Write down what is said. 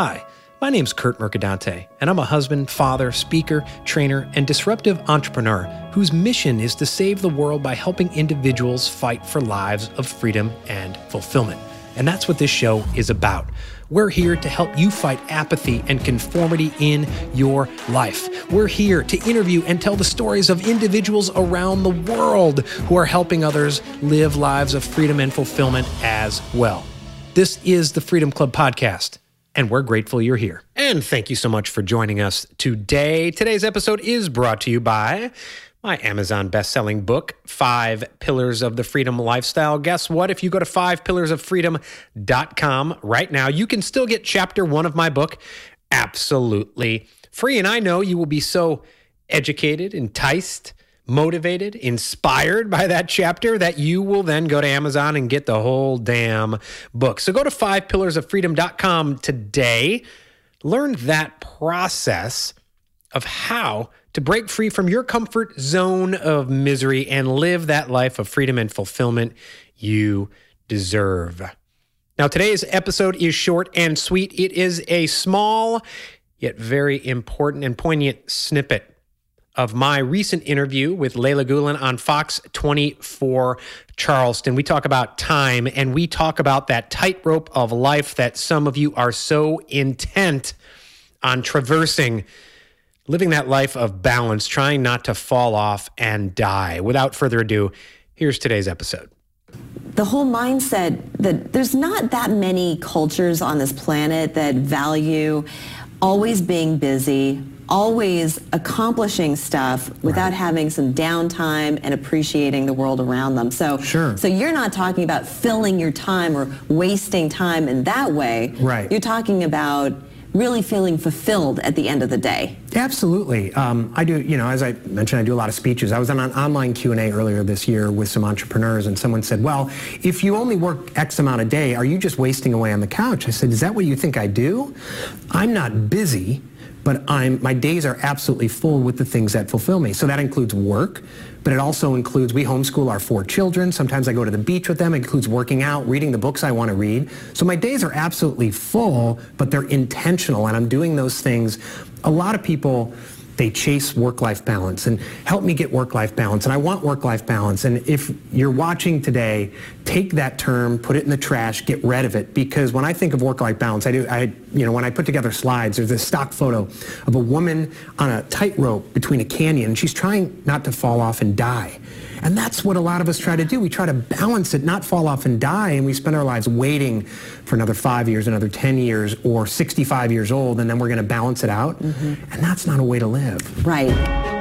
Hi, my name's Curt Mercadante, and I'm a husband, father, speaker, trainer, and disruptive entrepreneur whose mission is to save the world by helping individuals fight for lives of freedom and fulfillment. And that's what this show is about. We're here to help you fight apathy and conformity in your life. We're here to interview and tell the stories of individuals around the world who are helping others live lives of freedom and fulfillment as well. This is the Freedom Club Podcast and we're grateful you're here. And thank you so much for joining us today. Today's episode is brought to you by my Amazon best-selling book, Five Pillars of the Freedom Lifestyle. Guess what? If you go to fivepillarsofreedom.com right now, you can still get chapter one of my book absolutely free. And I know you will be so educated, enticed, motivated, inspired by that chapter that you will then go to Amazon and get the whole damn book. So go to fivepillarsofreedom.com today. Learn that process of how to break free from your comfort zone of misery and live that life of freedom and fulfillment you deserve. Now, today's episode is short and sweet. It is a small, yet very important and poignant snippet of my recent interview with Leila Gulen on Fox 24 Charleston. We talk about time and we talk about that tightrope of life that some of you are so intent on traversing, living that life of balance, trying not to fall off and die. Without further ado, here's today's episode. The whole mindset that there's not that many cultures on this planet that value always being busy, always accomplishing stuff without right. having some downtime and appreciating the world around them. So, sure. so you're not talking about filling your time or wasting time in that way. Right. You're talking about really feeling fulfilled at the end of the day. Absolutely. Um, I do, you know, as I mentioned, I do a lot of speeches. I was on an online Q&A earlier this year with some entrepreneurs and someone said, well, if you only work X amount a day, are you just wasting away on the couch? I said, is that what you think I do? I'm not busy but I'm, my days are absolutely full with the things that fulfill me. So that includes work, but it also includes, we homeschool our four children. Sometimes I go to the beach with them. It includes working out, reading the books I want to read. So my days are absolutely full, but they're intentional and I'm doing those things. A lot of people, they chase work-life balance and help me get work-life balance. And I want work-life balance. And if you're watching today, take that term, put it in the trash, get rid of it. Because when I think of work-life balance, I do, I, you know, when I put together slides, there's this stock photo of a woman on a tightrope between a canyon, and she's trying not to fall off and die. And that's what a lot of us try to do. We try to balance it, not fall off and die, and we spend our lives waiting for another five years, another 10 years, or 65 years old, and then we're going to balance it out. Mm-hmm. And that's not a way to live. Right.